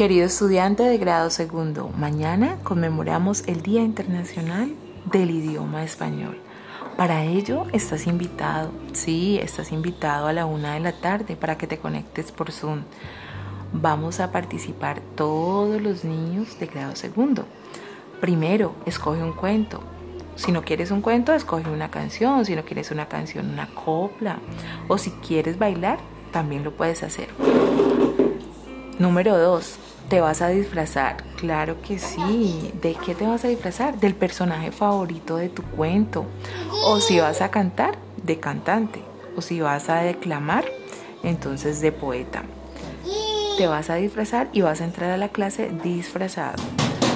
Querido estudiante de grado segundo, mañana conmemoramos el Día Internacional del Idioma Español. Para ello estás invitado, sí, estás invitado a la una de la tarde para que te conectes por Zoom. Vamos a participar todos los niños de grado segundo. Primero, escoge un cuento. Si no quieres un cuento, escoge una canción. Si no quieres una canción, una copla. O si quieres bailar, también lo puedes hacer. Número dos, ¿te vas a disfrazar? Claro que sí. ¿De qué te vas a disfrazar? Del personaje favorito de tu cuento. O si vas a cantar, de cantante. O si vas a declamar, entonces de poeta. Te vas a disfrazar y vas a entrar a la clase disfrazado.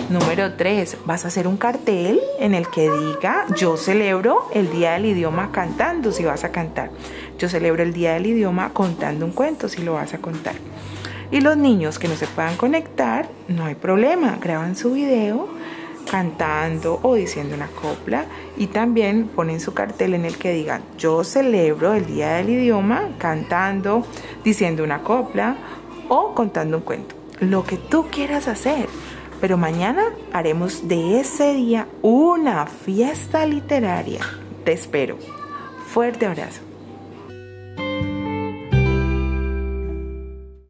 Número 3, vas a hacer un cartel en el que diga yo celebro el Día del Idioma cantando si vas a cantar. Yo celebro el Día del Idioma contando un cuento si lo vas a contar. Y los niños que no se puedan conectar, no hay problema, graban su video cantando o diciendo una copla y también ponen su cartel en el que digan yo celebro el Día del Idioma cantando, diciendo una copla o contando un cuento. Lo que tú quieras hacer. Pero mañana haremos de ese día una fiesta literaria. Te espero. Fuerte abrazo.